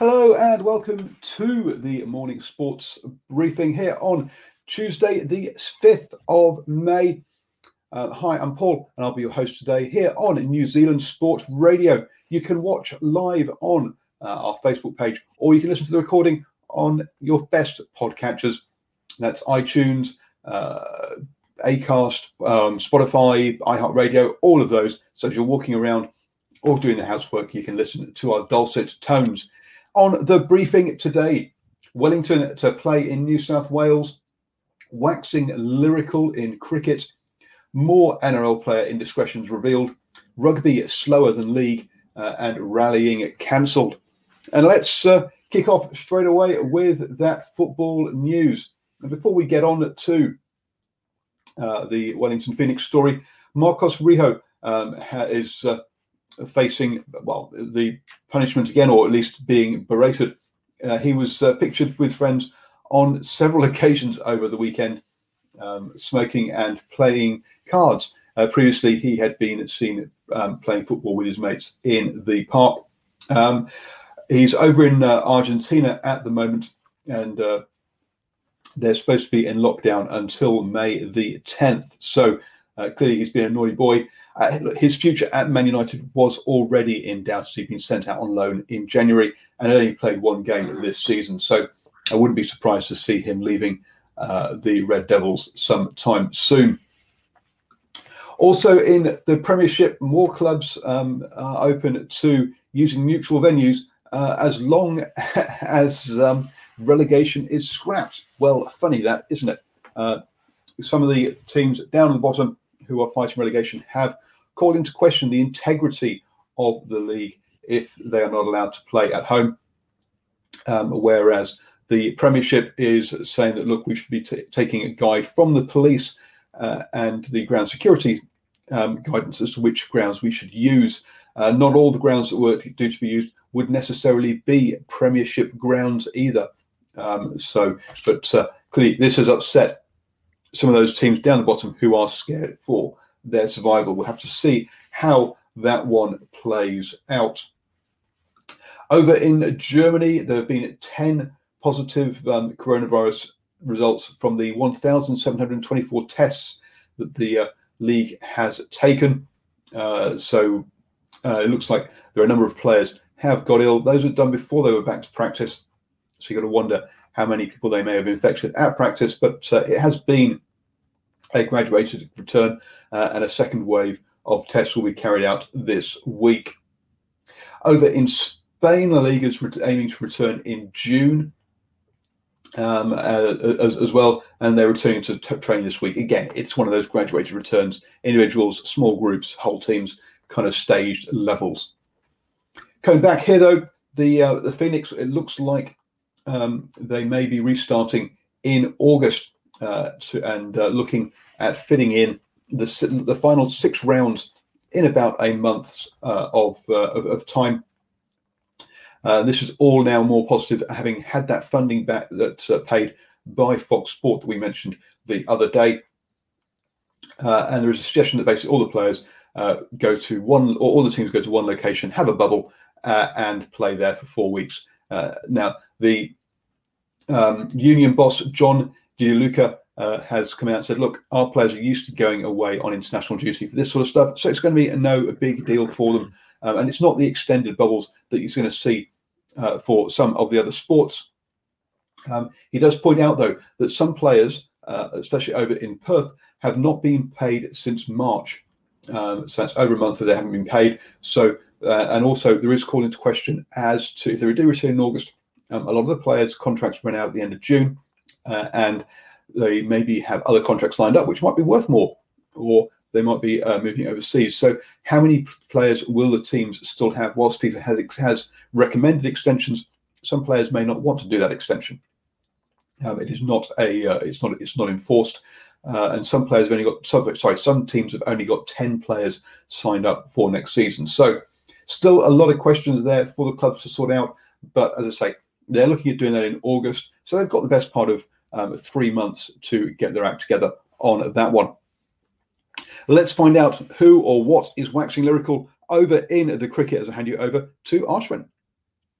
Hello and welcome to the morning sports briefing here on Tuesday, the 5th of May. Uh, hi, I'm Paul, and I'll be your host today here on New Zealand Sports Radio. You can watch live on uh, our Facebook page, or you can listen to the recording on your best podcatchers. That's iTunes, uh, Acast, um, Spotify, iHeartRadio, all of those. So as you're walking around or doing the housework, you can listen to our dulcet tones. On the briefing today, Wellington to play in New South Wales, waxing lyrical in cricket, more NRL player indiscretions revealed, rugby slower than league, uh, and rallying cancelled. And let's uh, kick off straight away with that football news. And before we get on to uh, the Wellington Phoenix story, Marcos Rojo um, is uh, facing well the punishment again, or at least being berated. Uh, he was uh, pictured with friends on several occasions over the weekend, um, smoking and playing cards. Uh, previously, he had been seen um, playing football with his mates in the park. Um, he's over in uh, Argentina at the moment, and uh, they're supposed to be in lockdown until May the 10th. So uh, clearly, he's been a naughty boy. Uh, his future at Man United was already in doubt. as He'd been sent out on loan in January and only played one game this season. So I wouldn't be surprised to see him leaving uh, the Red Devils sometime soon. Also, in the Premiership, more clubs um, are open to using neutral venues uh, as long as um, relegation is scrapped. Well, funny that, isn't it? Uh, some of the teams down at the bottom who are fighting relegation have called into question the integrity of the league if they are not allowed to play at home. Um, whereas the Premiership is saying that, look, we should be t- taking a guide from the police uh, and the ground security um, guidance as to which grounds we should use. Uh, not all the grounds that were due to be used would necessarily be Premiership grounds either. Um, so, but uh, clearly, this has upset some of those teams down the bottom who are scared for their survival. We'll have to see how that one plays out. Over in Germany, there have been 10 positive um, coronavirus results from the 1,724 tests that the uh, league has taken. Uh, so uh, it looks like there are a number of players have got ill. Those were done before they were back to practice. So you've got to wonder how many people they may have infected at practice. But uh, it has been a graduated return, uh, and a second wave of tests will be carried out this week. Over in Spain, La Liga is aiming to return in June um, uh, as, as, well, and they're returning to t- train this week. Again, it's one of those graduated returns, individuals, small groups, whole teams, kind of staged levels. Coming back here, though, the uh, the Phoenix, it looks like um, they may be restarting in August uh, to, and uh, looking at fitting in the the final six rounds in about a month uh, of, uh, of, of time uh, this is all now more positive, having had that funding back that uh, paid by Fox Sport that we mentioned the other day. Uh, and there is a suggestion that basically all the players uh, go to one, or all the teams go to one location, have a bubble, uh, and play there for four weeks. Now, the um, union boss, John Didulica, uh, has come out and said, look, our players are used to going away on international duty for this sort of stuff. So it's going to be no big deal for them. Um, and it's not the extended bubbles that you're going to see uh, for some of the other sports. Um, he does point out, though, that some players, uh, especially over in Perth, have not been paid since March. Um, so that's over a month that they haven't been paid. So, uh, and also there is call into question as to if they do return in August. Um, a lot of the players' contracts run out at the end of June, uh, and they maybe have other contracts lined up which might be worth more, or they might be uh, moving overseas. So, how many players will the teams still have? Whilst FIFA has has recommended extensions, some players may not want to do that extension. Um, it is not a uh, it's not it's not enforced, uh, and some players have only got some, sorry some teams have only got ten players signed up for next season. So, still a lot of questions there for the clubs to sort out. But as I say, they're looking at doing that in August, so they've got the best part of um, three months to get their act together on that one. Let's find out who or what is waxing lyrical over in the cricket as I hand you over to Ashwin.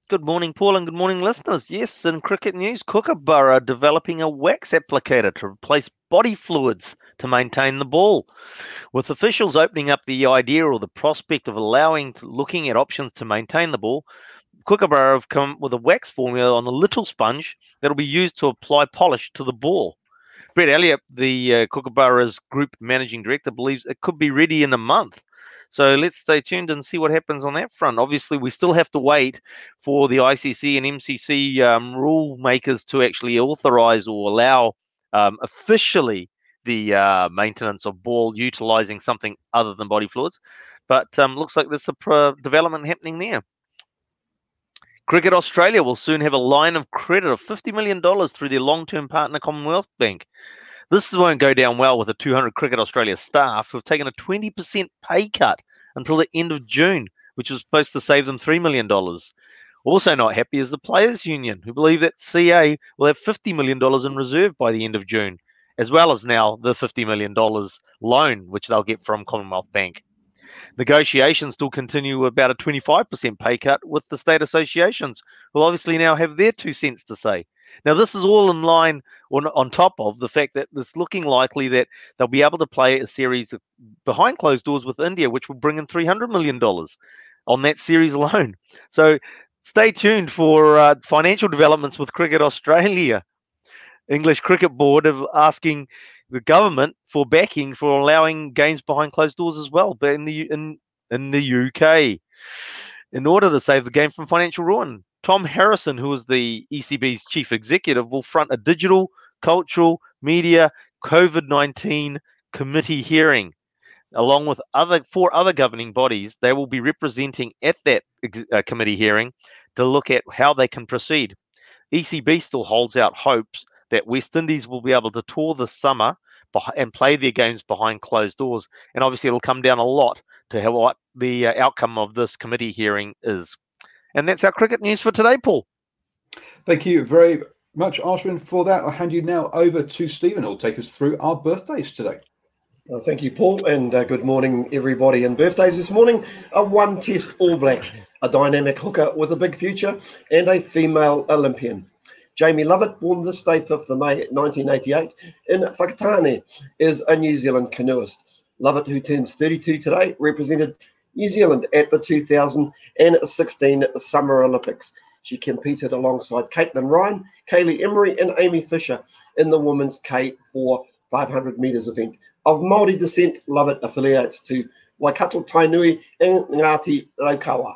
Good morning, Paul, and good morning, listeners. Yes, in cricket news, Kookaburra developing a wax applicator to replace body fluids to maintain the ball. With officials opening up the idea or the prospect of allowing looking at options to maintain the ball, Kookaburra have come with a wax formula on a little sponge that'll be used to apply polish to the ball. Brett Elliott, the uh, Kookaburra's group managing director, believes it could be ready in a month. So let's stay tuned and see what happens on that front. Obviously, we still have to wait for the ICC and MCC um, rule makers to actually authorize or allow um, officially the uh, maintenance of ball utilizing something other than body fluids. But um, looks like there's a pro- development happening there. Cricket Australia will soon have a line of credit of $50 million through their long term partner Commonwealth Bank. This won't go down well with the 200 Cricket Australia staff who have taken a 20% pay cut until the end of June, which was supposed to save them $3 million. Also, not happy is the Players Union, who believe that CA will have $50 million in reserve by the end of June, as well as now the $50 million loan, which they'll get from Commonwealth Bank. Negotiations still continue about a 25% pay cut with the state associations, who obviously now have their two cents to say. Now, this is all in line on, on top of the fact that it's looking likely that they'll be able to play a series behind closed doors with India, which will bring in $300 million on that series alone. So stay tuned for uh, financial developments with Cricket Australia. English Cricket Board of asking the government for backing for allowing games behind closed doors as well, but in the in in the UK, in order to save the game from financial ruin. Tom Harrison, who is the ECB's chief executive, will front a digital, cultural, media, COVID 19 committee hearing. Along with other four other governing bodies, they will be representing at that uh, committee hearing to look at how they can proceed. ECB still holds out hopes that West Indies will be able to tour this summer and play their games behind closed doors. And obviously, it'll come down a lot to how, what the uh, outcome of this committee hearing is. And that's our cricket news for today, Paul. Thank you very much, Ashwin, for that. I'll hand you now over to Stephen, who'll take us through our birthdays today. Well, thank you, Paul, and uh, good morning, everybody. And birthdays this morning a one test All Black, a dynamic hooker with a big future, and a female Olympian. Jaimee Lovett, born this day, 5th of May 1988, in Whakatane, is a New Zealand canoeist. Lovett, who turns 32 today, represented New Zealand at the 2016 Summer Olympics. She competed alongside Caitlin Ryan, Kayla Imrie, and Aimee Fisher in the women's K4 500 metres event. Of Māori descent, Lovett affiliates to Waikato Tainui and Ngati Raukawa.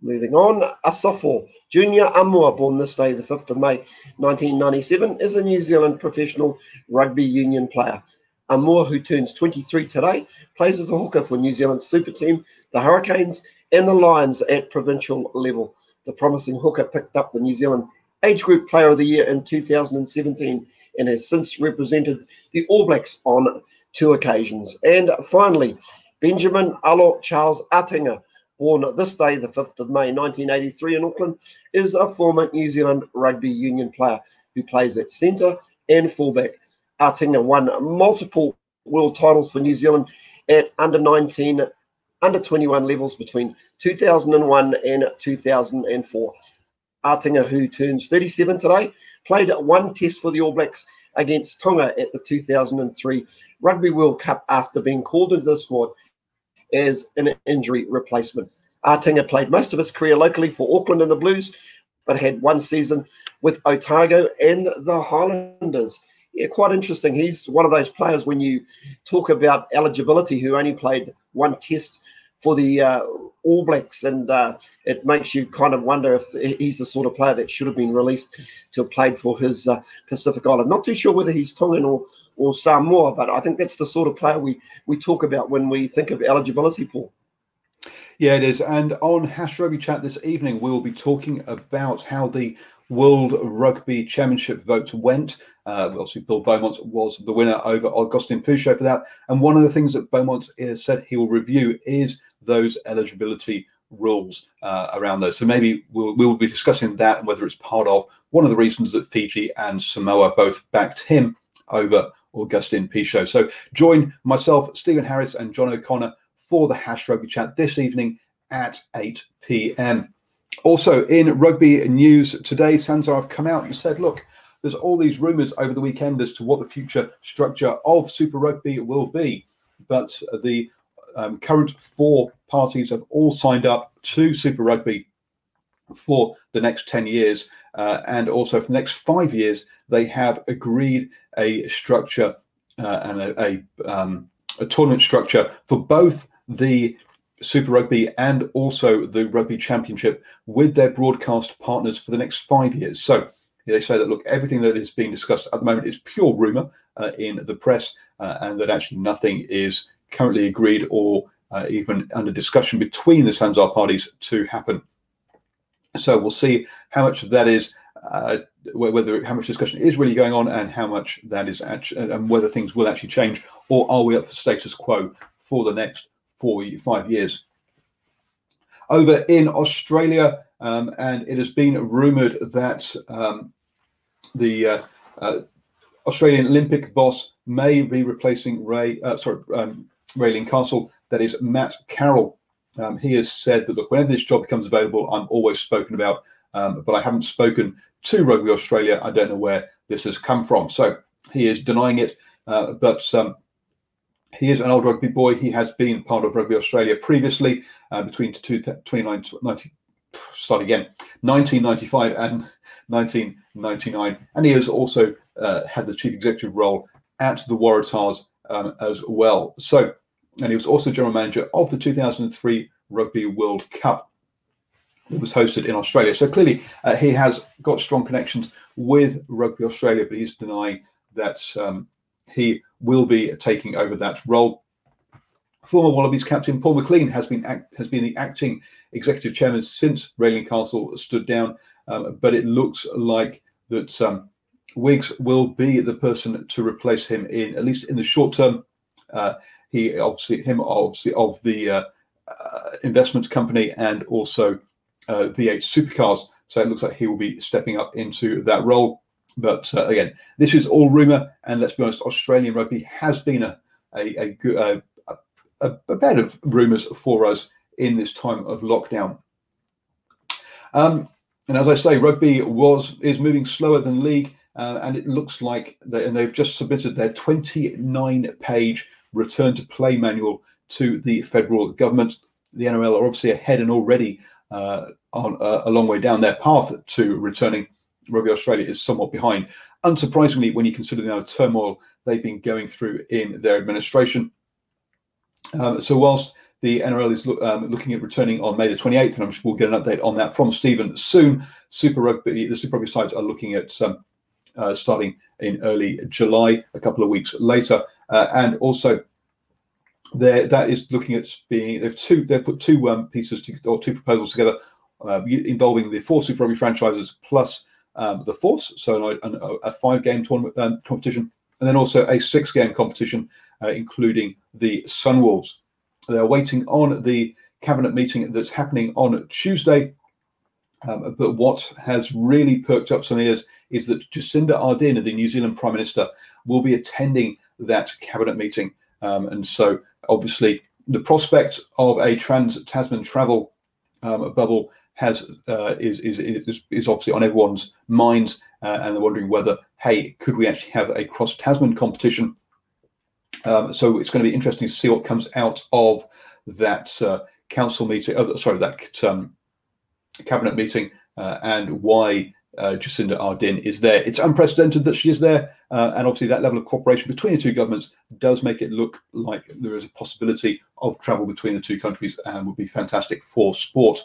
Moving on, Asafo Junior Aumua, born this day, the 5th of May 1997, is a New Zealand professional rugby union player. Aumua, who turns 23 today, plays as a hooker for New Zealand's super team, the Hurricanes, and the Lions at provincial level. The promising hooker picked up the New Zealand Age Group Player of the Year in 2017 and has since represented the All Blacks on two occasions. And finally, Benjamin Alo Charles Atiga born this day, the 5th of May 1983 in Auckland, is a former New Zealand rugby union player who plays at centre and fullback. Atiga won multiple world titles for New Zealand at under 19, under 21 levels between 2001 and 2004. Atiga, who turns 37 today, played one test for the All Blacks against Tonga at the 2003 Rugby World Cup after being called into the squad as an injury replacement. Atiga played most of his career locally for Auckland and the Blues, but had one season with Otago and the Highlanders. Yeah, quite interesting. He's one of those players when you talk about eligibility who only played one test for the uh, All Blacks, and uh, it makes you kind of wonder if he's the sort of player that should have been released to have played for his uh, Pacific Island. Not too sure whether he's Tongan or or Samoa, but I think that's the sort of player we we talk about when we think of eligibility, Paul. Yeah, it is. And on Hash Rugby Chat this evening, we will be talking about how the World Rugby Championship vote went. Uh, obviously, Bill Beaumont was the winner over Agustín Pichot for that. And one of the things that Beaumont said he will review is those eligibility rules uh, around those. So maybe we'll, we'll be discussing that and whether it's part of one of the reasons that Fiji and Samoa both backed him over Agustín Pichot. So join myself, Stephen Harris, and John O'Connor for the Hash Rugby Chat this evening at 8 p.m. Also, in rugby news today, SANZAAR have come out and said, look, there's all these rumours over the weekend as to what the future structure of Super Rugby will be. But the um, current four parties have all signed up to Super Rugby for the next 10 years. Uh, and also for the next five years, they have agreed a structure uh, and a, a, um, a tournament structure for both the Super Rugby and also the Rugby Championship with their broadcast partners for the next five years. So they say that look, everything that is being discussed at the moment is pure rumor uh, in the press, uh, and that actually nothing is currently agreed or uh, even under discussion between the SANZAAR parties to happen. So we'll see how much of that is, uh, whether how much discussion is really going on, and how much that is actually, and whether things will actually change, or are we up for status quo for the next four five years? Over in Australia, um, and it has been rumoured that um, the uh, uh, Australian Olympic boss may be replacing Ray, uh, sorry, um, Raelene Castle. That is Matt Carroll. Um, he has said that look, whenever this job becomes available, I'm always spoken about, um, but I haven't spoken to Rugby Australia. I don't know where this has come from. So he is denying it, uh, but um, he is an old rugby boy. He has been part of Rugby Australia previously uh, between 29, 90, start again, 1995 and 1999. And he has also uh, had the chief executive role at the Waratahs um, as well. So, and he was also general manager of the 2003 Rugby World Cup that was hosted in Australia. So clearly, uh, he has got strong connections with Rugby Australia, but he's denying that um, he will be taking over that role. Former Wallabies captain Paul McLean has been act, has been the acting executive chairman since Raelene Castle stood down, um, but it looks like that um, Wiggs will be the person to replace him in at least in the short term. Uh, he obviously him obviously of the uh, uh, investment company and also uh, V8 supercars. So it looks like he will be stepping up into that role. But uh, again, this is all rumor, and let's be honest, Australian rugby has been a a, a, a, a, a bed of rumors for us in this time of lockdown. Um, and as I say, rugby was is moving slower than league, uh, and it looks like they, and they've just submitted their 29-page return to play manual to the federal government. The NRL are obviously ahead and already uh, on uh, a long way down their path to returning Rugby Australia is somewhat behind. Unsurprisingly, when you consider the amount of turmoil they've been going through in their administration. Um, so, whilst the NRL is lo- um, looking at returning on May the 28th, and I'm sure we'll get an update on that from Stephen soon. Super Rugby, the Super Rugby sides are looking at um, starting in early July, a couple of weeks later, uh, and also there that is looking at being they've two they've put two um, pieces to, or two proposals together uh, involving the four Super Rugby franchises plus um, the Force, so a, a five game tournament um, competition, and then also a six game competition, uh, including the Sunwolves. They're waiting on the cabinet meeting that's happening on Tuesday. Um, but what has really perked up some ears is that Jacinda Ardern, the New Zealand Prime Minister, will be attending that cabinet meeting. Um, and so, obviously, the prospect of a trans Tasman travel um, bubble has uh, is, is, is is obviously on everyone's minds, uh, and they're wondering whether, hey, could we actually have a cross Tasman competition? Um, so it's going to be interesting to see what comes out of that uh, council meeting. Oh, sorry, that um, cabinet meeting, uh, and why uh, Jacinda Ardern is there. It's unprecedented that she is there, uh, and obviously that level of cooperation between the two governments does make it look like there is a possibility of travel between the two countries, and would be fantastic for sport.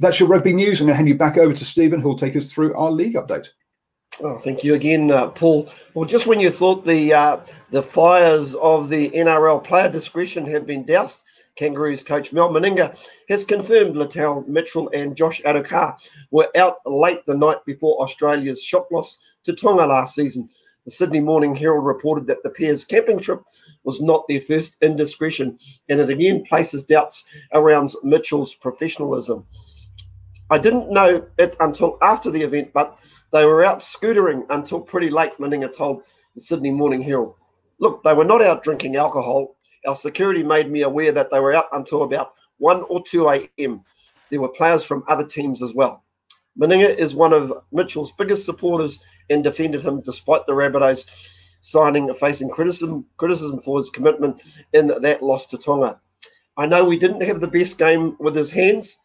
That's your rugby news. I'm going to hand you back over to Stephen, who will take us through our league update. Oh, thank you again, uh, Paul. Well, just when you thought the uh, the fires of the NRL player discretion had been doused, Kangaroos coach Mal Meninga has confirmed Latrell Mitchell and Josh Addo-Carr were out late the night before Australia's shock loss to Tonga last season. The Sydney Morning Herald reported that the pair's camping trip was not their first indiscretion, and it again places doubts around Mitchell's professionalism. I didn't know it until after the event, but they were out scootering until pretty late, Meninga told the Sydney Morning Herald. Look, they were not out drinking alcohol our security made me aware that they were out until about 1 or 2 a.m. There were players from other teams as well. Meninga is one of Mitchell's biggest supporters and defended him despite the Rabbitohs signing facing criticism criticism for his commitment in that loss to Tonga. I know we didn't have the best game with his hands,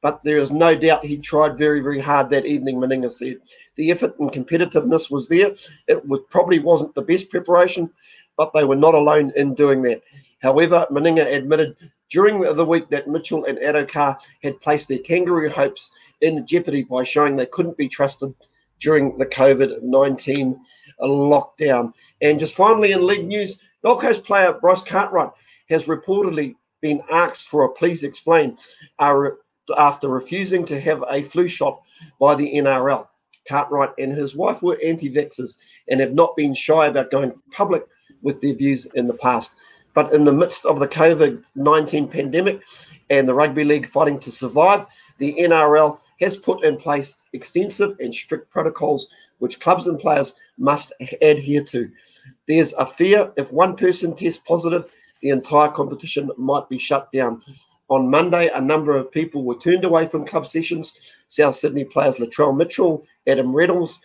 but there is no doubt he tried very, very hard that evening, Meninga said. The effort and competitiveness was there. It was, probably wasn't the best preparation, but they were not alone in doing that. However, Meninga admitted during the week that Mitchell and Addo-Carr had placed their kangaroo hopes in jeopardy by showing they couldn't be trusted during the COVID 19 lockdown. And just finally, in league news, Gold Coast player Bryce Cartwright has reportedly been asked for a please explain uh, after refusing to have a flu shot by the NRL. Cartwright and his wife were anti vaxxers and have not been shy about going public with their views in the past. But in the midst of the COVID 19 pandemic and the rugby league fighting to survive, the NRL has put in place extensive and strict protocols which clubs and players must adhere to. There's a fear if one person tests positive, the entire competition might be shut down. On Monday, a number of people were turned away from club sessions. South Sydney players Latrell Mitchell, Adam Reynolds,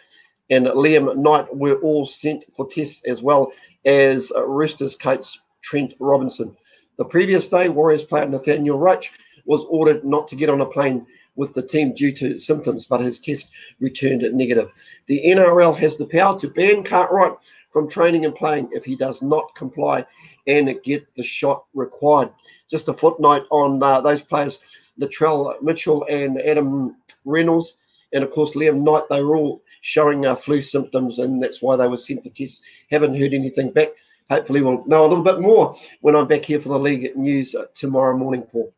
and Liam Knight were all sent for tests as well as Roosters coach Trent Robinson. The previous day, Warriors player Nathaniel Roache was ordered not to get on a plane with the team due to symptoms, but his test returned negative. The NRL has the power to ban Cartwright from training and playing if he does not comply and get the shot required. Just a footnote on uh, those players, Latrell Mitchell and Adam Reynolds, and of course Liam Knight, they were all showing uh, flu symptoms, and that's why they were sent for tests. Haven't heard anything back. Hopefully, we'll know a little bit more when I'm back here for the league news uh, tomorrow morning, Paul.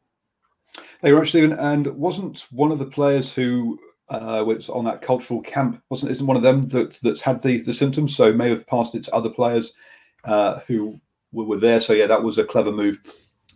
Hey, Rich Stephen, and wasn't one of the players who uh, was on that cultural camp wasn't isn't one of them that that's had the the symptoms, so may have passed it to other players uh, who were, were, there. So yeah, that was a clever move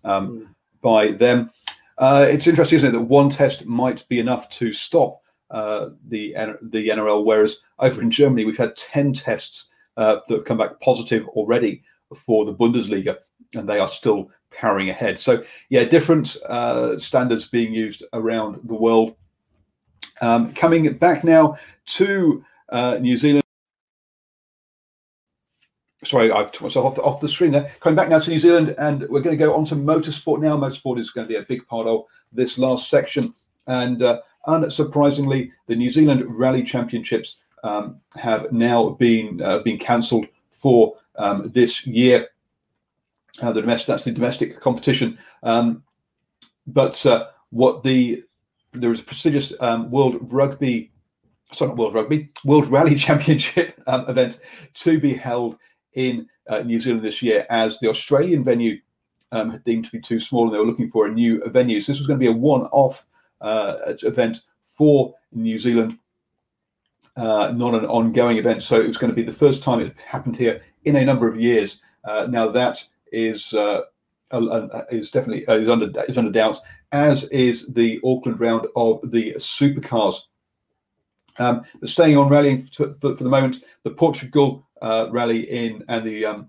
um, mm. by them. Uh, it's interesting, isn't it, that one test might be enough to stop uh, the the NRL, whereas over in Germany we've had ten tests uh, that have come back positive already for the Bundesliga, and they are still powering ahead. So yeah, different uh, standards being used around the world. Um, coming back now to uh, New Zealand. Sorry, I've took myself off the, off the screen there. Coming back now to New Zealand, and we're going to go on to motorsport now. Motorsport is going to be a big part of this last section. And uh, unsurprisingly, the New Zealand Rally Championships um, have now been uh, been cancelled for um, this year. Uh, the domestic that's the domestic competition. Um, but uh, what the there is a prestigious um, World Rugby, sorry not World Rugby, World Rally Championship um, event to be held in uh, New Zealand this year, as the Australian venue um, had deemed to be too small, and they were looking for a new venue. So this was going to be a one-off event for New Zealand, uh, not an ongoing event. So it was going to be the first time it happened here in a number of years. Uh, now that is uh, is definitely uh, is under is under doubt, as is the Auckland round of the supercars. Um, staying on rallying for, for, for the moment, the Portugal uh, rally in and the um,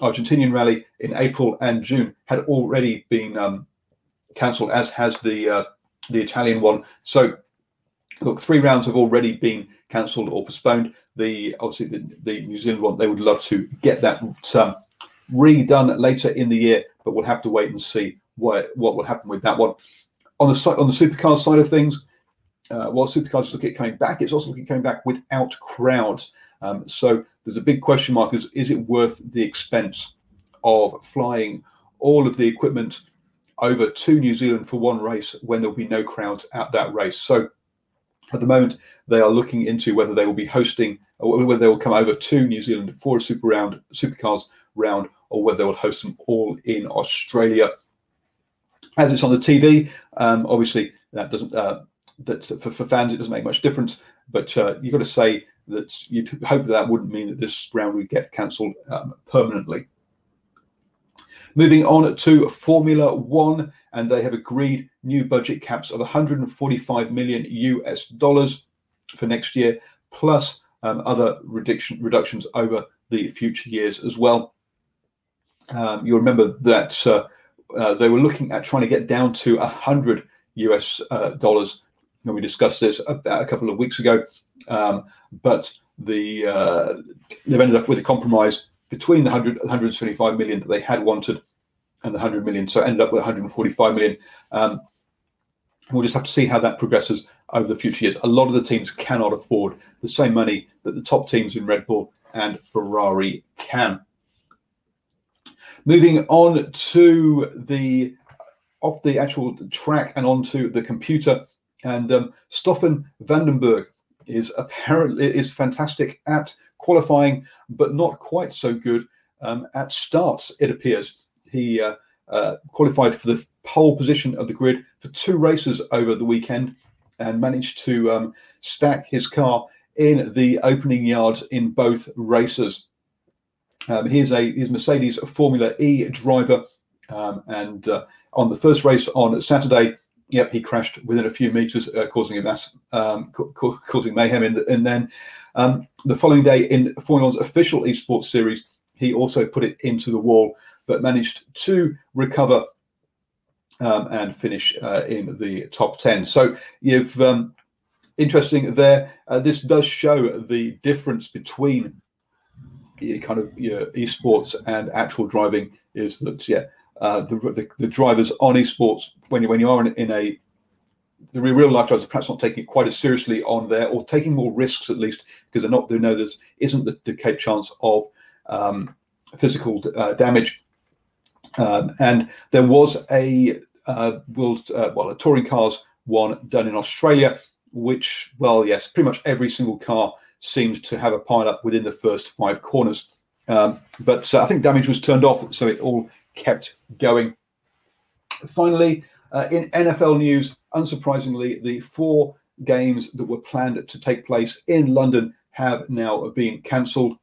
Argentinian rally in April and June had already been um, cancelled, as has the uh, the Italian one. So, look, three rounds have already been cancelled or postponed. The obviously the, the, New Zealand one, they would love to get that um, redone later in the year, but we'll have to wait and see what what will happen with that one. On the on the supercar side of things, uh, while supercars is looking at coming back, it's also looking at coming back without crowds. Um, so there's a big question mark: is is it worth the expense of flying all of the equipment over to New Zealand for one race when there'll be no crowds at that race? So at the moment, they are looking into whether they will be hosting, or whether they will come over to New Zealand for a super round, supercars round, or whether they will host them all in Australia. As it's on the TV, um, obviously that doesn't uh, that for, for fans it doesn't make much difference. But uh, you've got to say that you'd hope that that wouldn't mean that this round would get cancelled um, permanently. Moving on to Formula One, and they have agreed new budget caps of 145 million US dollars for next year, plus um, other reduction, reductions over the future years as well. Um, you'll remember that uh, uh, they were looking at trying to get down to 100 US uh, dollars and we discussed this about a couple of weeks ago. Um, but the uh, they've ended up with a compromise between the 100, 175 million that they had wanted and the 100 million. So ended up with 145 million. Um, we'll just have to see how that progresses over the future years. A lot of the teams cannot afford the same money that the top teams in Red Bull and Ferrari can. Moving on to the off the actual track and onto the computer and um, Stoffel Vandoorne is apparently is fantastic at qualifying, but not quite so good um, at starts. It appears he uh, uh, qualified for the pole position of the grid for two races over the weekend, and managed to um, stack his car in the opening yards in both races. Um, he's a he's Mercedes Formula E driver, um, and uh, on the first race on Saturday, Yep, he crashed within a few meters, uh, causing a mass, um, ca- causing mayhem. And then um, the following day in Formula One's official esports series, he also put it into the wall, but managed to recover um, and finish uh, in the top ten. So you've um, interesting there. Uh, this does show the difference between kind of know, esports and actual driving. Is that yeah? uh, the, the, the drivers on esports when you when you are in, in a the real life drivers are perhaps not taking it quite as seriously on there or taking more risks at least because they're not they know there isn't the decay chance of um, physical uh, damage um, and there was a uh, uh, well a touring cars one done in Australia which well yes pretty much every single car seems to have a pile up within the first five corners um, but uh, I think damage was turned off so it all kept going. Finally, uh, in NFL news, unsurprisingly, the four games that were planned to take place in London have now been cancelled.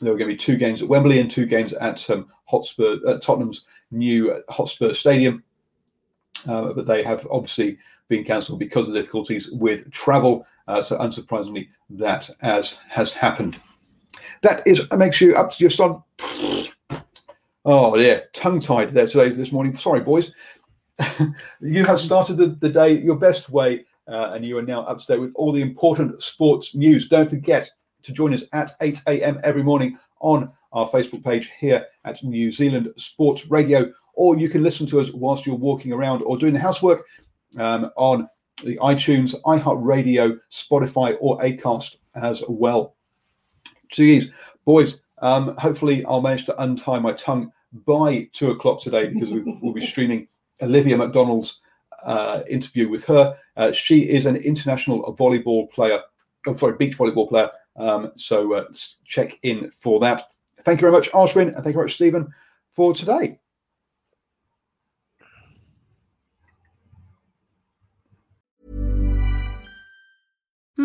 There were going to be two games at Wembley and two games at um, Hotspur, uh, Tottenham's new Hotspur Stadium, uh, but they have obviously been cancelled because of difficulties with travel. Uh, so, unsurprisingly, that as has happened. That is makes you up to your son. Oh yeah, tongue tied there today this morning. Sorry, boys. you have started the, the day your best way, uh, and you are now up to date with all the important sports news. Don't forget to join us at 8 a.m. every morning on our Facebook page here at New Zealand Sports Radio, or you can listen to us whilst you're walking around or doing the housework um, on the iTunes, iHeartRadio, Spotify, or Acast as well. Geez, boys, um, hopefully I'll manage to untie my tongue by two o'clock today because we, will be streaming Olivia McDonald's uh, interview with her. Uh, she is an international volleyball player, oh, sorry, beach volleyball player. Um, so uh, check in for that. Thank you very much, Ashwin, and thank you very much, Stephen, for today.